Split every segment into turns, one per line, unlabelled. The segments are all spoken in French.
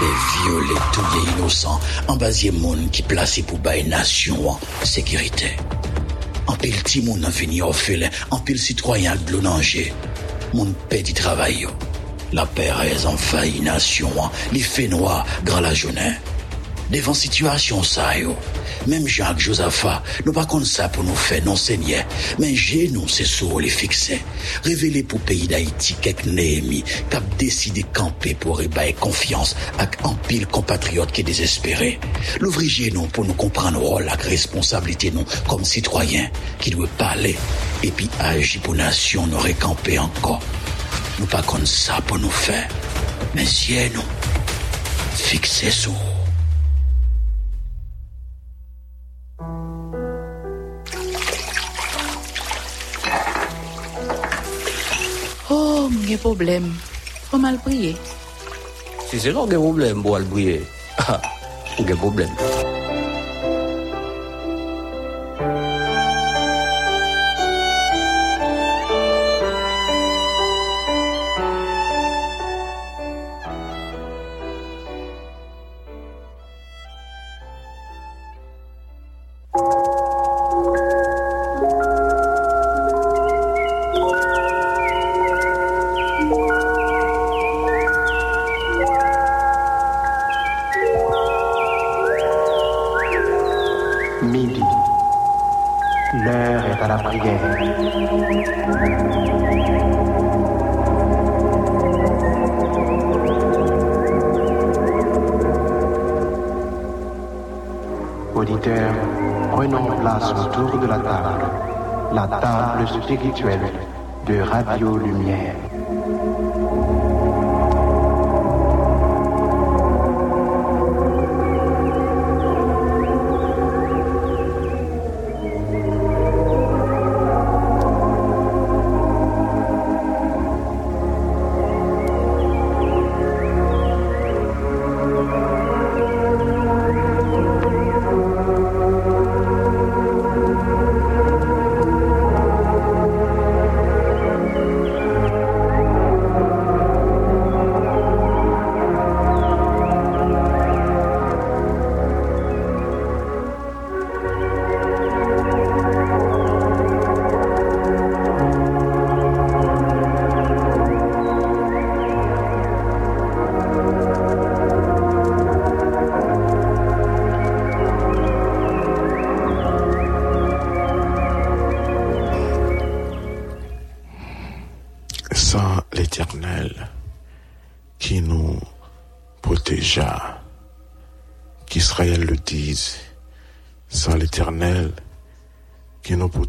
et violer tout les innocents en basier monde qui placé pour bailler nation en sécurité. En pile ti moun en fini orphelin, en pile citoyen de. Moun paix du travail. La Pérez en failli nation, les faits noirs, grand la journée. Devant situation ça même Jacques Josaphat, nous pas comme ça pour nous faire non seigneur, mais j'ai nous c'est sur les fixer. Révéler pour pays d'Haïti quelques Néhémie qui a décidé camper pour ébailler confiance avec un pile compatriote qui est désespéré. L'ouvrier nous pour nous comprendre rôle la responsabilité nous comme citoyens qui doit parler et puis agir pour nation nous récamper encore. Nous pas comme ça pour nous faire,
Oh, mwen problem. Fwa mal priye.
Si se lor gen problem pou al bouye, gen problem.
Prenons place autour de la table. La table spirituelle de Radio Lumière.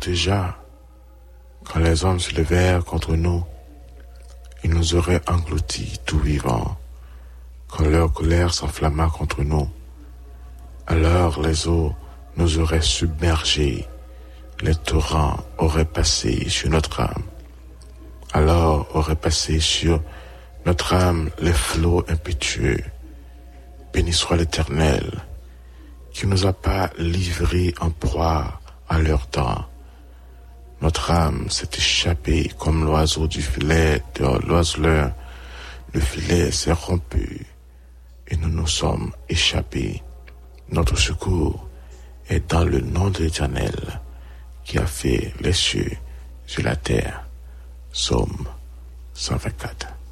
Protégea, quand les hommes se levèrent contre nous, ils nous auraient engloutis tout vivants, quand leur colère s'enflamma contre nous, alors les eaux nous auraient submergés, les torrents auraient passé sur notre âme alors aurait passé sur notre âme les flots impétueux. Béni soit l'Éternel, qui nous a pas livrés en proie à leur temps. Notre âme s'est échappée comme l'oiseau du filet de l'oiseleur. Le filet s'est rompu et nous nous sommes échappés. Notre secours est dans le nom de l'Éternel qui a fait les cieux sur la terre. Psaume 124.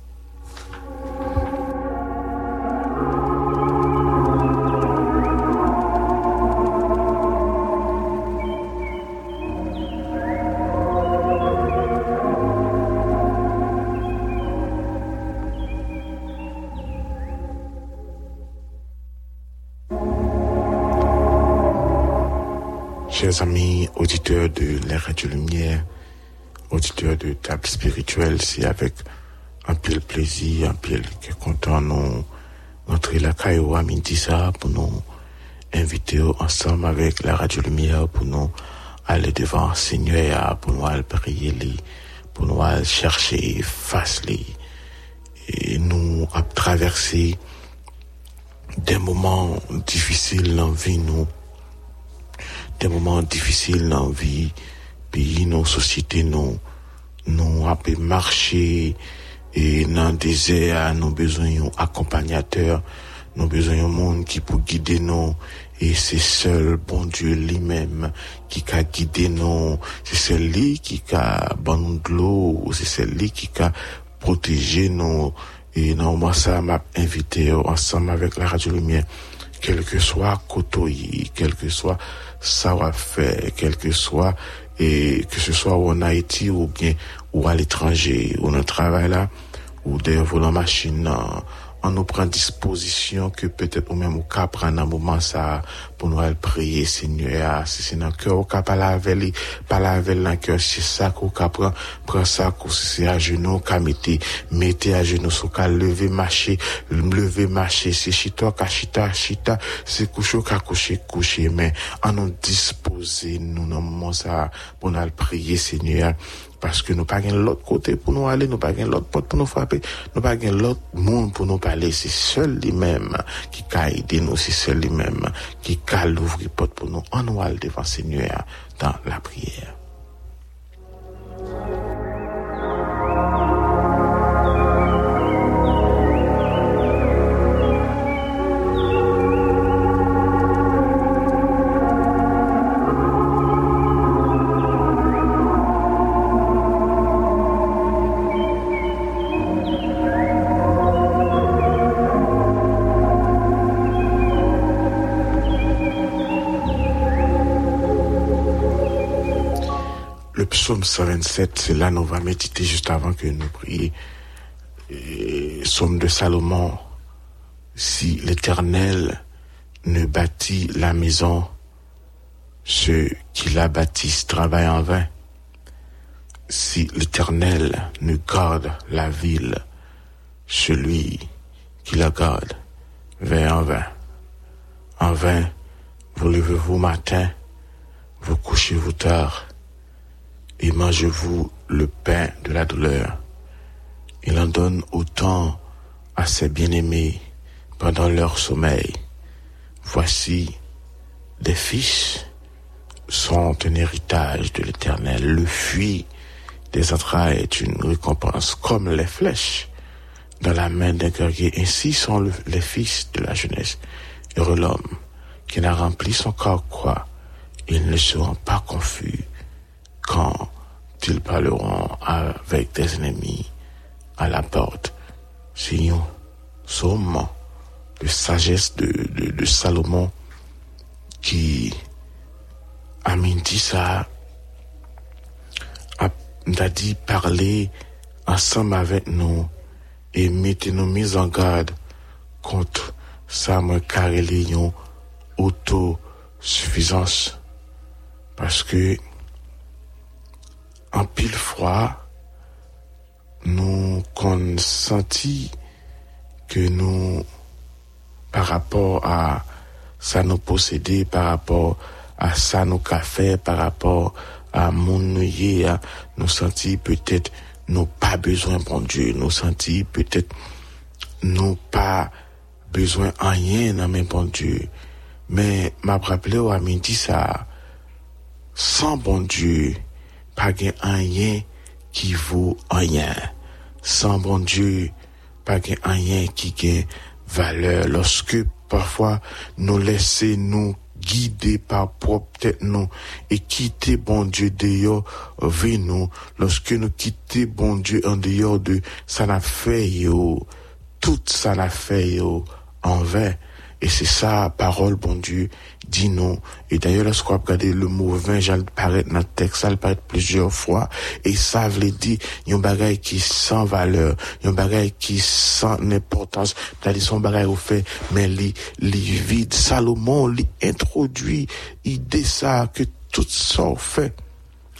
Chers amis auditeurs de la Radio Lumière, auditeurs de table spirituelle, c'est avec un pile plaisir, un pile que content nous entrer la caillou à pour nous inviter ensemble avec la Radio Lumière pour nous aller devant Seigneur, pour nous aller prier, pour nous aller chercher face. Et nous traverser des moments difficiles dans la vie, nous, des moments difficiles dans la vie, pays, nos sociétés, nous, nous avons marché et dans le désert, nous avons besoin d'un accompagnateur, Nous besoin d'un monde qui peut guider nous. Et c'est seul bon Dieu lui-même qui a guidé nous. C'est celui qui a bon l'eau. C'est celui qui a protégé nous. Et non, moi, ça m'a invité ensemble avec la Radio Lumière. Quel que soit côtoyer, quel que soit savoir-faire, quel que soit, et que ce soit en Haïti ou bien, ou à l'étranger, ou dans travail là, ou des volants machine, on nous prend disposition que peut-être ou même au cas prendre un moment ça pour nous aller prier Seigneur si c'est dans cœur au cas pas la veille pas la veille dans cœur c'est ça qu'au cas prend prend ça que c'est à genoux qu'à mettre mettez à genoux sur qu'à lever marcher lever marcher c'est chita qu'à chita chita c'est coucher qu'à coucher coucher mais on nous disposer nous dans moment ça pour parce que nous pas l'autre côté pour nous aller, nous pas l'autre porte pour nous frapper, nous pas l'autre monde pour nous parler. C'est seul lui-même qui a aidé nous, c'est seul lui-même qui a l'ouvrir porte pour nous. Nous devant Seigneur dans la prière. Psaume 127, c'est là nous va méditer juste avant que nous prions. Psaume de Salomon. Si l'Éternel ne bâtit la maison, ceux qui la bâtissent travaillent en vain. Si l'Éternel ne garde la ville, celui qui la garde va en vain. En vain, vous levez-vous matin, vous couchez-vous tard et mangez-vous le pain de la douleur. Il en donne autant à ses bien-aimés pendant leur sommeil. Voici, des fils sont un héritage de l'Éternel. Le fuit des entrailles est une récompense comme les flèches dans la main d'un guerrier. Ainsi sont le- les fils de la jeunesse. Heureux l'homme qui n'a rempli son corps quoi. Ils ne seront pas confus quand ils parleront avec des ennemis à la porte. Un psaume de sagesse de, Salomon qui a dit ça, a, dit parler ensemble avec nous et mettez nous mis en garde contre ça me carré autosuffisance parce que en pile froid, nous qu'on senti que nous, par rapport à ça nous posséder, par rapport à ça nous café, par rapport à mon nouillé, à nous senti peut-être nous pas besoin bon Dieu, nous senti peut-être nous pas besoin en rien dans mes bon Dieu. Mais m'a rappelé à midi ça, sans bon Dieu, pas gen rien qui vaut rien. Sans bon Dieu, pas gen rien qui gagne valeur. Lorsque parfois nous laissons nous guider par propre tête nous et quitter bon Dieu dehors nous, lorsque nous quittons bon Dieu en dehors de ça n'a fait tout ça n'a fait yo en vain. Et c'est ça, parole, bon Dieu, dit non. Et d'ailleurs, lorsqu'on regarde le mot vain, j'allais paraître dans le texte, ça le paraît plusieurs fois. Et ça veut dire, il y a un bagage qui sans valeur, il y a un bagage qui sans importance. C'est-à-dire, son bagage au fait, mais li, li vide. Salomon, li introduit, idée ça, que tout ça fait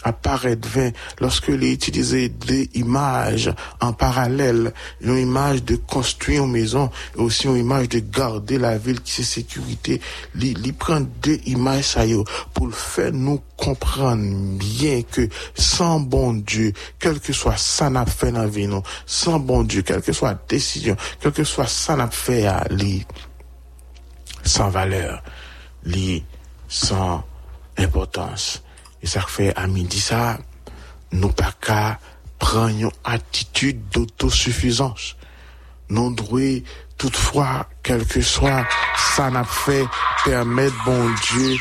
apparaître vain lorsque les utiliser des images en parallèle, une image de construire une maison et aussi une image de garder la ville qui c'est sécurité. Li prend deux images ça yo, pour le faire nous comprendre bien que sans bon Dieu, quel que soit ça n'a fait dans la vie, non, sans bon Dieu, quelle que soit la décision, quel que soit ça n'a fait à li, sans valeur, li, sans importance. Et ça fait à midi ça, nous pas qu'à prendre une attitude d'autosuffisance. non doué, toutefois, quel que soit, ça n'a fait permettre, bon Dieu,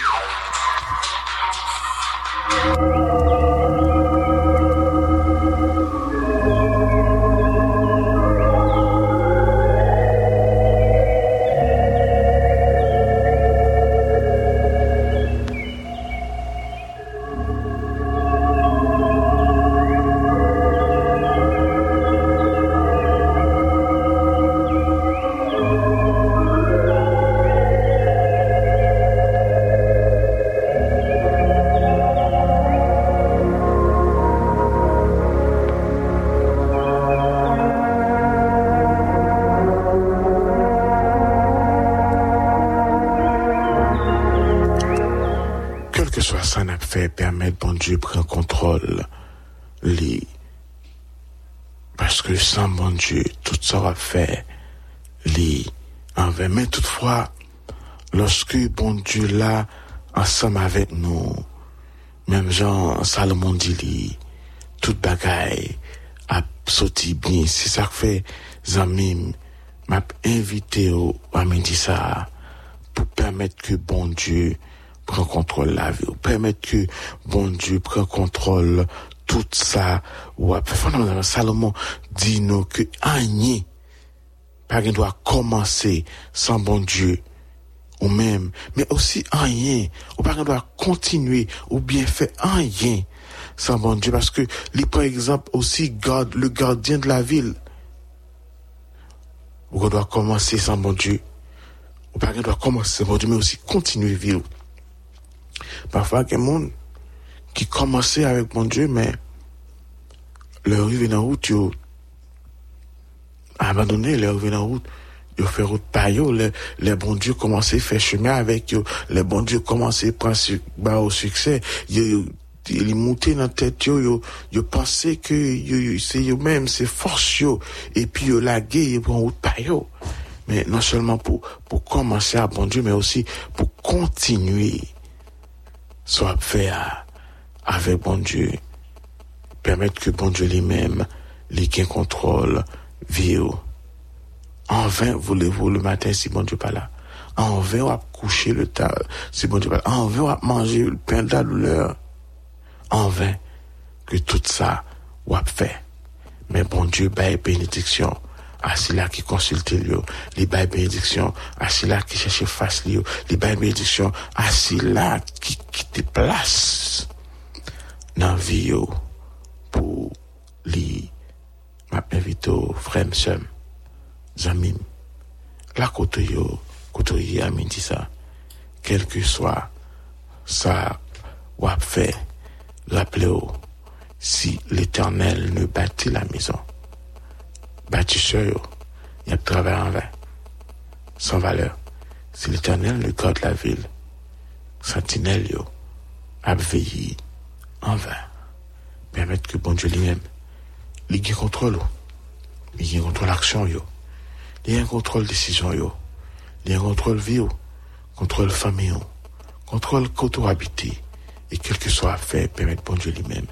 bon Dieu là ensemble avec nous. Même Jean Salomon dit li toute bagaille a sorti bien. C'est ça que fait Zamim m'a invité à midi ça pour permettre que bon Dieu prend contrôle la vie, ou permettre que bon Dieu prend contrôle tout ça. Ou après, fondamentalement, Salomon dit nous que rien, rien doit commencer sans bon Dieu ou même, mais aussi rien, ou pas rien doit continuer ou bien faire rien sans bon Dieu, parce que, lui, par exemple, aussi garde, le gardien de la ville, ou on doit commencer sans bon Dieu, ou pas rien doit commencer sans bon Dieu, mais aussi continuer vivre. Parfois, il y a des gens qui commençaient avec mon Dieu, mais leur arrivée dans la route, ils abandonné, leur arrivée dans route, ont fait route par eux, les, les bons dieux commençaient à faire chemin avec eux, les bons dieux commençaient à prendre su- bah, au succès, ils, ils, ils montaient dans la tête, ils, ils, ils pensaient que c'est eux-mêmes, c'est force, et puis laguaient, ils prennent route par eux. Mais non seulement pour, pour commencer à bon Dieu, mais aussi pour continuer soit à- avec bon Dieu, permettre que bon Dieu lui-même, lui qui contrôle, vie. En vain, vous levez le matin si bon Dieu pas là. En vain, on a couché le tas euh, si bon Dieu pas là. En vain, on a mangé le pain de la douleur. En vain, que tout ça, on a fait. Mais bon Dieu, baille bénédiction. Asi la ki konsulte li yo, li baye benediksyon. Asi la ki chèche fas li yo, li baye benediksyon. Asi la ki kite plas nan vi yo pou li map evito vrem sem. Zamim, la côté yo, côté amin dit ça, quel que soit ça, ou a fait, rappelez-vous, si l'éternel ne bâtit la maison, bâtisseur, yo, y a travail en vain, sans valeur. Si l'éternel ne garde la ville, sentinelle, yo, a veillé en vain. Permettre que bon Dieu lui-même, il contrôle, il contrôle l'action, yo. Il y a un contrôle décision, yo. Il y a un contrôle vie, yo. contrôle famille, yo. contrôle côté habité. Et quel que soit fait, permettre bon Dieu lui-même,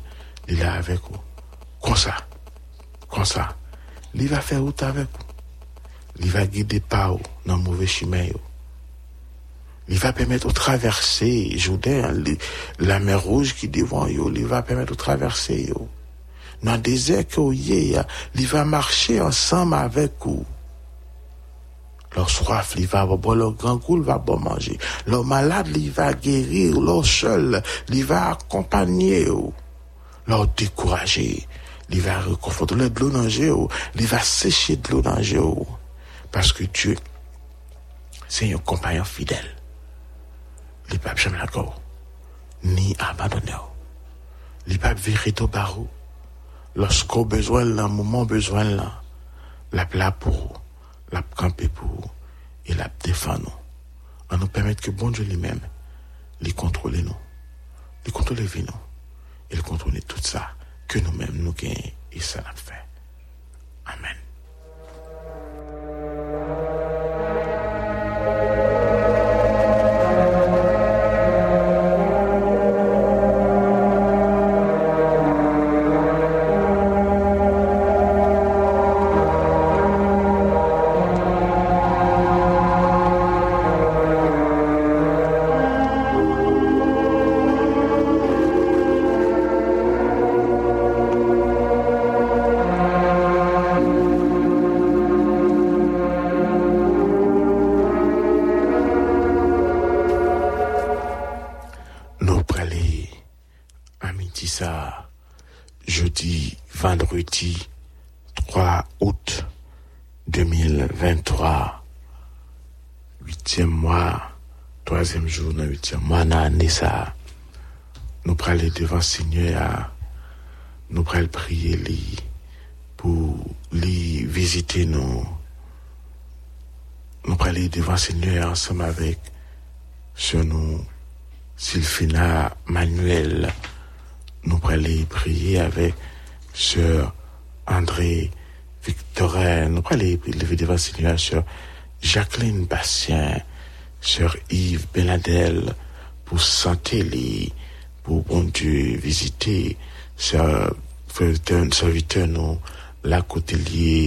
il est là avec vous. Comme ça, comme ça, il va faire route avec vous. Il va guider vous dans le mauvais chemin, yo. Il va permettre de traverser Jourdain, li- la mer rouge qui devant yo, il va permettre de traverser yo. Dans le désert vous y est, il va marcher ensemble avec vous. Leur soif, il va boire leur grand coup, il va boire manger. Leur malade, il va guérir. Leur seul, il va accompagner. yo. Leur décourager. Il va réconforter. De l'eau dans le yo. Il va sécher de l'eau dans le yo. Parce que Dieu, c'est un compagnon fidèle. Il peut jamais d'accord. Ni abandonner. Il peut virer au barreau. Lorsqu'on besoin là, moment besoin là, la plat pour, la camper pour, et la défendre nous. En nous permettre que bon Dieu lui-même, les contrôle nous. Les contrôle vie nous. Il contrôle tout ça que nous-mêmes nous gagnons et ça l'a fait. Amen. Ça, nous prenons devant Seigneur, nous prenons prier lui pour lui visiter nous. Nous prenons devant Seigneur ensemble avec sur nous, Sylphina Manuel. Nous prenons prier avec Sœur André Victorin. Nous prenons lever devant Seigneur sur Jacqueline Bastien, Sœur Yves Benadel, pour santé pour bon Dieu visiter, Sœur serviteur nous, la côté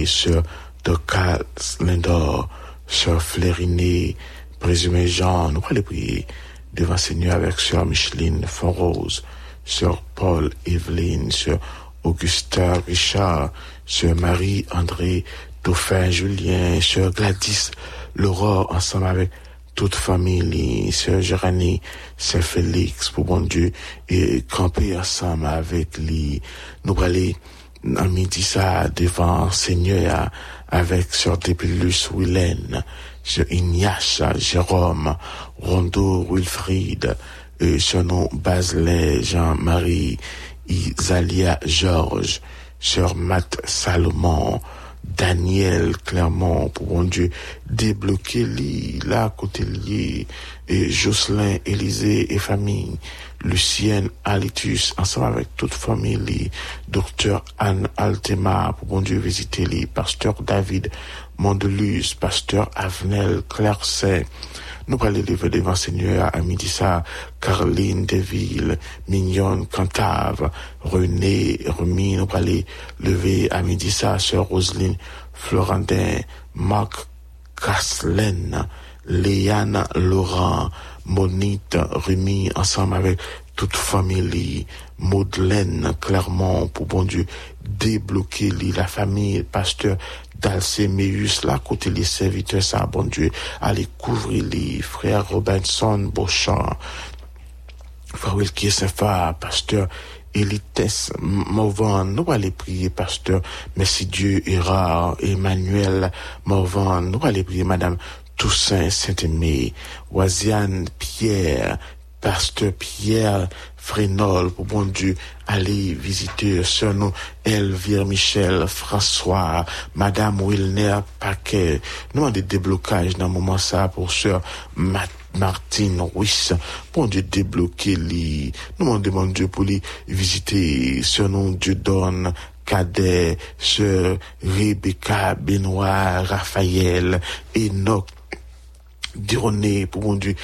Sœur Docas Lindor, Sœur Flériné, présumé Jean, nous allons prier devant Seigneur avec Sœur Micheline Fonrose, Sœur Paul Evelyne, Sœur Augustin Richard, Sœur Marie-André Dauphin Julien, Sœur Gladys Laurent, ensemble avec toute famille, Sœur Géranie, Sœur Félix, pour bon Dieu, et camper ensemble avec lui. Nous allons à midi ça devant Seigneur avec Sœur Dépilus Willen, Sœur Ignace, Jérôme, Rondo, Wilfried, et son nom Jean-Marie, Isalia Georges, Sœur Matt Salomon, Daniel Clermont, pour bon Dieu, débloquer li, là, côté lié, et Jocelyn, Élisée et famille, Lucienne Alitus, ensemble avec toute famille, li, docteur Anne Altema, pour bon Dieu, visiter les pasteur David Mondelus, pasteur Avenel Clercet, nous allons lever devant Seigneur à midi ça, Caroline Deville, Mignonne Cantave, René Remy, nous allons lever à midi ça, Sœur Roselyne Florentin, Marc Caslen, Léane Laurent, Monite Rémi, ensemble avec toute famille, Madeleine Clermont, pour bon Dieu, débloquer la famille, pasteur d'Alcéméus, là, côté les serviteurs, ça, bon Dieu, aller couvrir les frères Robinson, Beauchamp, frère Wilkie pasteur Elites Morvan, nous allons prier, pasteur, merci Dieu, Erard, Emmanuel Morvan, nous allons prier, madame Toussaint Saint-Aimé, Oisiane Pierre, pasteur Pierre Frénol, pour bon Dieu, aller visiter sœur nous, Elvire Michel, François, Madame Wilner Paquet. Nous avons des déblocages dans le moment ça pour sœur Martine Ruiz. Bon Dieu, débloquer les. Nous demandons Dieu pour les visiter sœur nous, Dieu donne. Cadet, sœur Rebecca, Benoît, Raphaël, Enoch, Dironé, pour mon Dieu,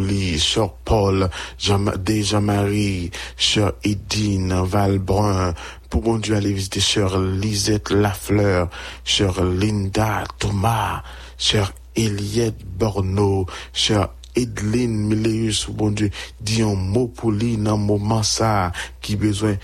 lui, Sœur Paul, Jean, Jean-Marie, Sœur Edine, Valbrun, pour mon Dieu, aller visiter Sœur Lisette Lafleur, Sœur Linda Thomas, Sœur Eliette Borneau, Sœur Edline Mileus, pour mon Dieu, lui dans moment ça, qui besoin,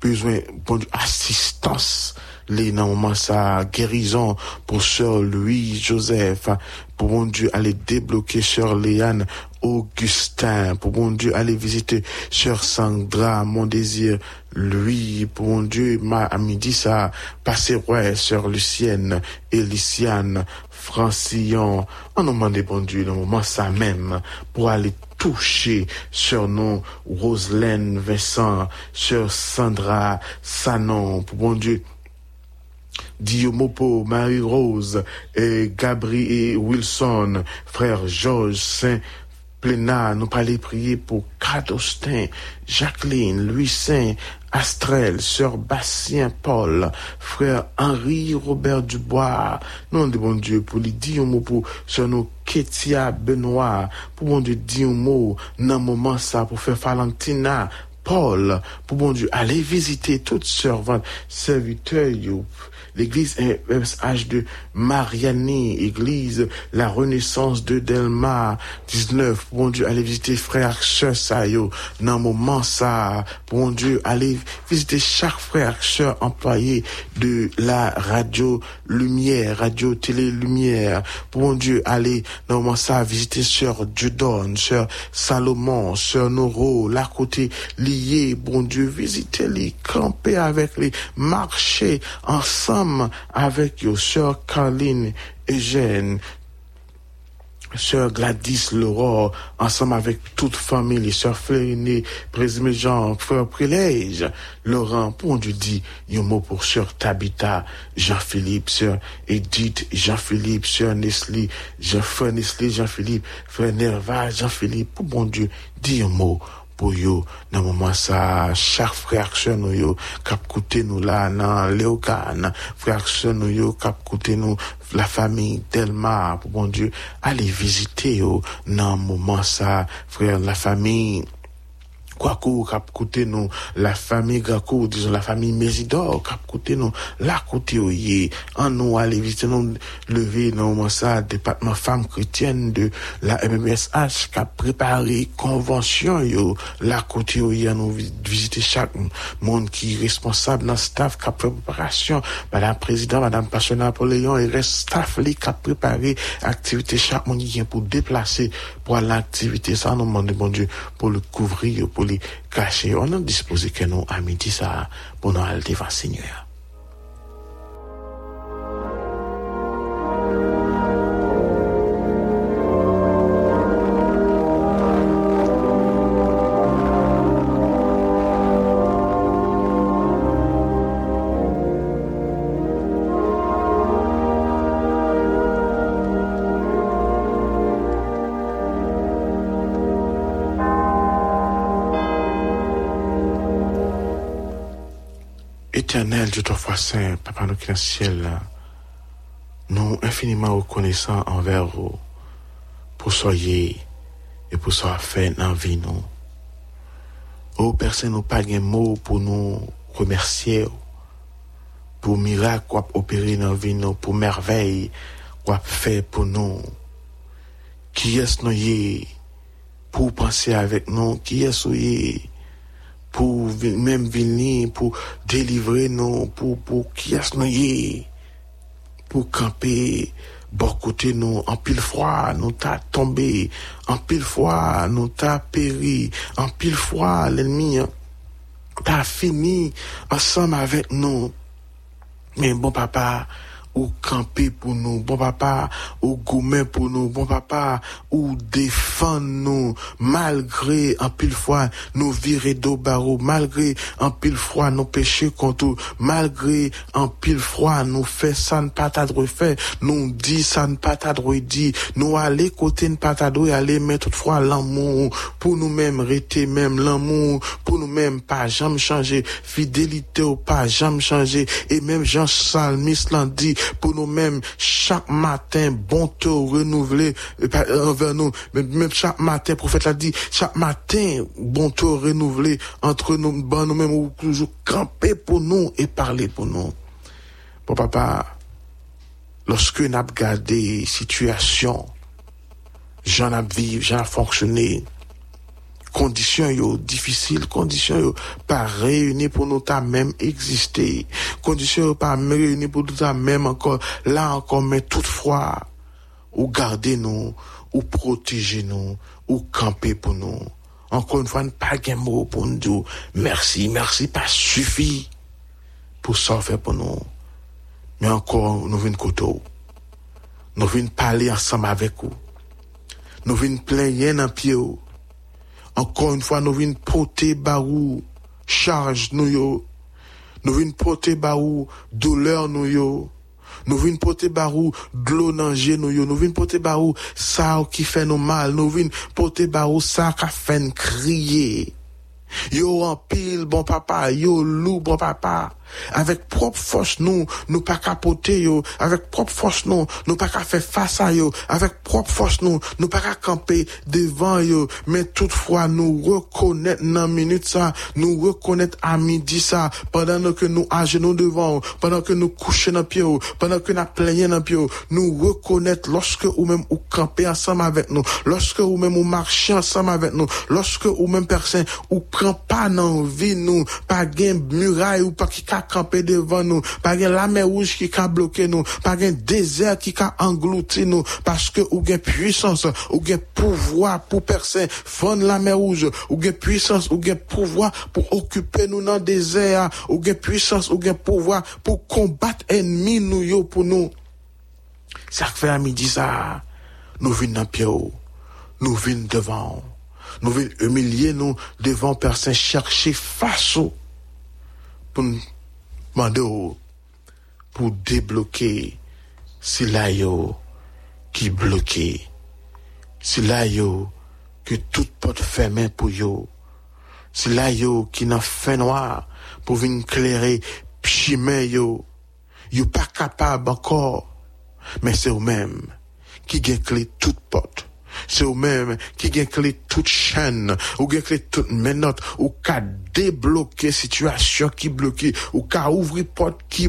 besoin, bon Dieu, assistance, moment ça, guérison pour Sœur Louis Joseph, pour mon Dieu aller débloquer Sœur Léane Augustin, pour mon Dieu aller visiter Sœur Sandra, mon désir, lui, pour mon Dieu, ma midi ça, passer ouais, Sœur Lucienne, Eliciane, Francillon, on nous demande bon Dieu, le moment ça même, pour aller toucher sur nous, Roselaine Vincent, Sœur Sandra Sanon, pour bon Dieu, Diomopo, Marie-Rose, et Gabriel Wilson, frère Georges Saint, Plénard, nous allons prier pour Cradostin, Jacqueline, Louis Saint, Astrel, Sœur Bastien Paul, frère Henri Robert Dubois, nous demandons Dieu pour lui dire un mot pour sur nos Kétia Benoît, pour bon Dieu dire un dans moment ça pour faire Valentina, Paul, pour bon Dieu aller visiter toute servante, serviteur, l'église MSH de Mariani, église La Renaissance de Delma, 19, bon Dieu, allez visiter frère, sœur, ça, yo, dans moment ça, bon Dieu, allez visiter chaque frère, sœur employé de la radio Lumière, radio Télé Lumière, bon Dieu, allez, dans moment ça, visiter sœur Judon, sœur Salomon, sœur Noro, la côté lié, bon Dieu, visiter les, camper avec les, marcher ensemble avec your sœur Caroline Eugène, Sœur Gladys Leroy, ensemble avec toute famille, les sœurs Flérinée, Présumé Jean, frère Prélège, Laurent, dit, un mot pour sœur Tabitha, Jean-Philippe, sœur Edith, Jean-Philippe, sœur Nestlé, Jean-Frère Nestlé, Jean-Philippe, frère Nerva, Jean-Philippe, pour bon Dieu, dit un mot pou yo. Nan mouman sa chak fraksyon nou yo kap koute nou la nan bon le okan fraksyon nou yo kap koute nou la fami telma pou bon diyo ale vizite yo. Nan mouman sa frè la fami Kwaku, kap koute nou, la famille Gakou, disons la famille Mésidor, kap koute nou, la kote yo ye, an nou ale visite nou levé nou monsa, département femme chrétienne de la MMSH, kap préparé convention yo, la kote yo ye, an nou visite monde qui est responsable dans staff, kap préparation, madame président, madame Passion Napoléon, et reste staff li, kap préparé activité chaque monde qui vient pour déplacer, pour l'activité, ça nous demande, bon Dieu, pour le couvrir, pour li kache, on an dispose ke nou amiti sa pou nou al devan senyo ya. Saint, Papa nous qui ciel, nous infiniment reconnaissants envers vous pour soyez et pour ce fait dans vie nous. Oh, personne nous pas de mots pour nous remercier pour miracle qu'on opéré dans vie nous, pour merveille qu'on fait pour nous. Qui est-ce nous pour penser avec nous? Qui est-ce pour même venir, pour délivrer nous, pour, pour qui y pour camper, bon côté nous, en pile fois, nous t'a tombé, en pile fois, nous t'a péri, en pile fois, l'ennemi t'a fini ensemble avec nous. Mais bon papa, ou camper pour nous, bon papa, ou gourmet pour nous, bon papa, ou défendre nous, malgré en pile fois nous virer d'eau barreau, malgré en pile fois nos péchés contre malgré en pile fois nous fait ça ne pas fait, nous dit ça ne pas dit, nous aller côté ne pas aller mettre toutefois l'amour. Pour nous-mêmes rester même l'amour. Pour nous-mêmes pas jamais changer, fidélité ou pas jamais changer. Et même Jean Salmis l'a dit pour nous-mêmes chaque matin, bonté renouvelée envers nous. Même chaque matin, prophète l'a dit, chaque matin, bonté renouvelée entre nous, ben nous-mêmes, ou toujours camper pour nous et parler pour nous. Bon papa, lorsque nous avons regardé situation, j'en ai vécu, j'en ai fonctionné, conditions yo difficiles, conditions yo pas réunies pour nous ta même exister, conditions yo pas réunies pour nous ta même encore, là encore, mais toutefois, ou garder nous, ou protéger nous, ou camper pour nous. Encore une fois, pas qu'un mot pour nous dire merci, merci, pas suffit pour ça faire pour nous. Mais encore, nous venons côté. Nous venons parler ensemble avec vous. Nous venons plaindre dans pied. Ankon yon fwa nou vin pote barou charj nou yo, nou vin pote barou doler nou yo, nou vin pote barou dlo nanje nou yo, nou vin pote barou sa ou ki fè nou mal, nou vin pote barou sa ka fèn kriye. Yo an pil bon papa, yo lou bon papa. Avèk prop fòs nou, nou pa kapote yo, avèk prop fòs nou, nou pa ka fè fasa yo, avèk prop fòs nou, nou pa ka kampe devan yo, men toutfwa nou rekonèt nan minute sa, nou rekonèt a midi sa, padan nou ke nou aje nou devan yo, padan ke nou kouche nan pyo yo, padan ke nou plenye nan pyo yo, nou rekonèt loske ou mèm ou kampe ansam avèk nou, loske ou mèm ou marchè ansam avèk nou, loske ou mèm persen ou pren pa nan vi nou, pa gen mura yo, pa ki ka camper devant nous, pas gain la mer rouge qui ka bloquer nous, pas gain désert qui ka englouti nous, parce que ou gain puissance, ou gain pouvoir pour personne, fondre la mer rouge, ou gain puissance, ou gain pouvoir pour occuper nous dans le désert, ou gain puissance, ou gain pouvoir pour combattre ennemi nous yo pour nous. Ça fait à midi ça, nous venons dans pied, nous venons devant, nous venons humilier nous devant personne, chercher face pour nous au- pour débloquer si là qui bloqué, si là que toute porte fermée pour yo, si là qui n'a fait noir pour venir éclairer chemin yo, yo pas capable encore, mais c'est eux-mêmes qui gagne clé toute porte. C'est eux-mêmes qui gagne toute chaîne, ou gagne clé toute menotte, ou qu'a débloquer situation qui bloquée, ou qu'a ouvrir porte qui,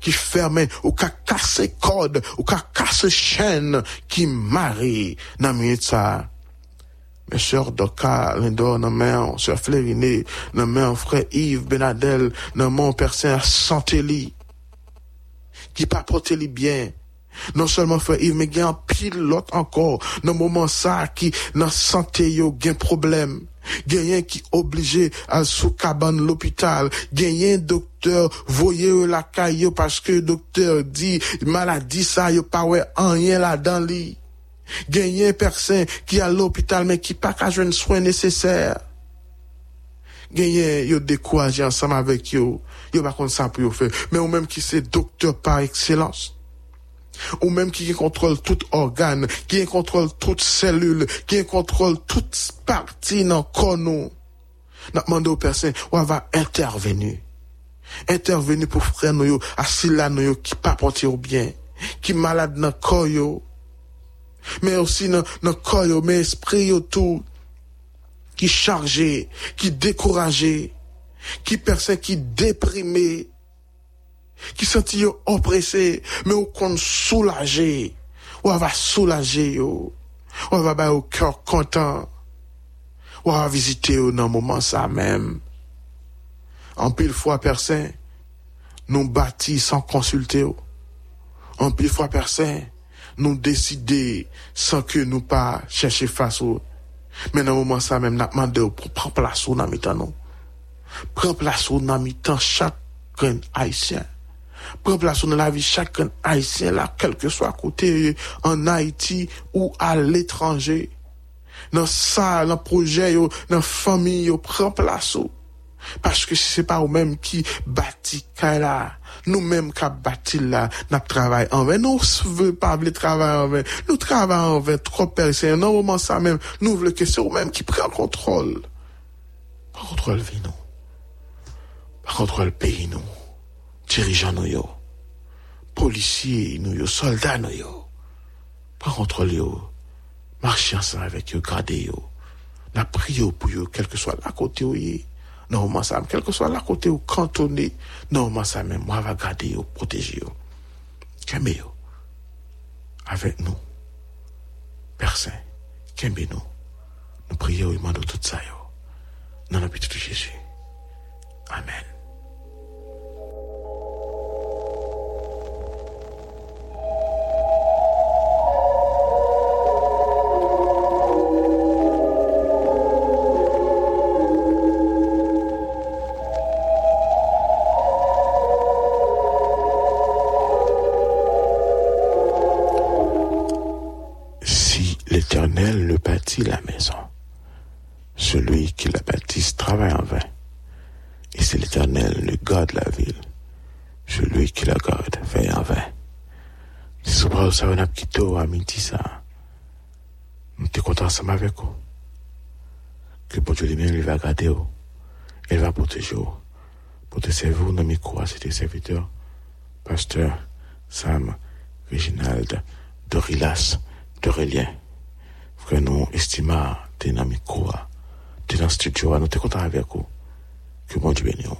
qui fermée, ou qu'a casser code, ou qu'a casser chaîne qui marie. Ça. Mes sœurs Doka, Lindor, nan men, sœur Flériné, men, frère Yves Benadel, nan mon personne santé li, qui pas porté li bien. Non selman fè Yves, men gen an pilot ankor nan mouman sa ki nan sante yo gen problem. Gen yen ki oblije al sou kaban l'opital. Gen yen doktor voye yo lakay yo paske doktor di maladi sa yo pawe an yen la dan li. Gen yen persen ki al l'opital men ki pa ka jwen swen neseser. Gen yen yo dekouaje ansam avek yo. Yo bakon sa pou yo fè. Men ou menm ki se doktor par ekselans. Ou menm ki gen kontrol tout organ, ki gen kontrol tout selul, ki gen kontrol tout parti nan konou. Nap mande ou persen, wava intervenu. Intervenu pou fren nou yo, asila nou yo ki pa poti ou bien, ki malade nan koyo. Men osi nan, nan koyo, men espri yo tou, ki charje, ki dekoraje, ki persen ki deprime, ki senti yo oprese, men ou kon soulaje, ou ava soulaje yo, ou ava bay ou kyor kontan, ou ava vizite yo nan mouman sa mem. Anpil fwa persen, nou bati san konsulte yo. Anpil fwa persen, nou deside san ke nou pa cheshe faso. Men nan mouman sa mem, nan mande yo pou pran plasou nan mitan nou. Pran plasou nan mitan chak kren haisyen. pren plasyon nan la vi chakren Haitien la, kelke so akote an Haiti ou al etranje. Nan sa, nan proje yo, nan fami yo, pren plasyon. Paske se pa ou menm ki bati ka la, nou menm ka bati la, nap travay anven. Nou se ve pa vle travay anven, nou travay anven, tro persen, nan mouman sa menm, nou vle ke se ou menm ki pren kontrol. Pren kontrol vi nou. Pren kontrol peyi nou. Dirigeants nous. Policiers nous soldats nous yo. Pas contrôle yo. Marcher ensemble avec eux, garder yo. La prière pour eux, quel que soit la côté où Normalement, ça, quel que soit la côté où cantonné, normalement, ça même, moi, va garder yo, protéger yo. Kembe yo. Avec nous. Personne. Kembe nous. Nous prions et demandons tout ça. Dans le nom de Jésus. Amen. Si ce bras ça va quitté à midi ça, nous sommes contents ensemble avec vous. Que bon Dieu lui-même il va garder vous, il va vous, pour te servir dans mes quoi, c'était serviteur, pasteur Sam, Reginald, Dorilas, Dorélien. Frère, nous estimons, t'es dans mes quoi, t'es dans le studio, nous t'es content avec vous. Que bon Dieu bénisse.